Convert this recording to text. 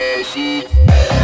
she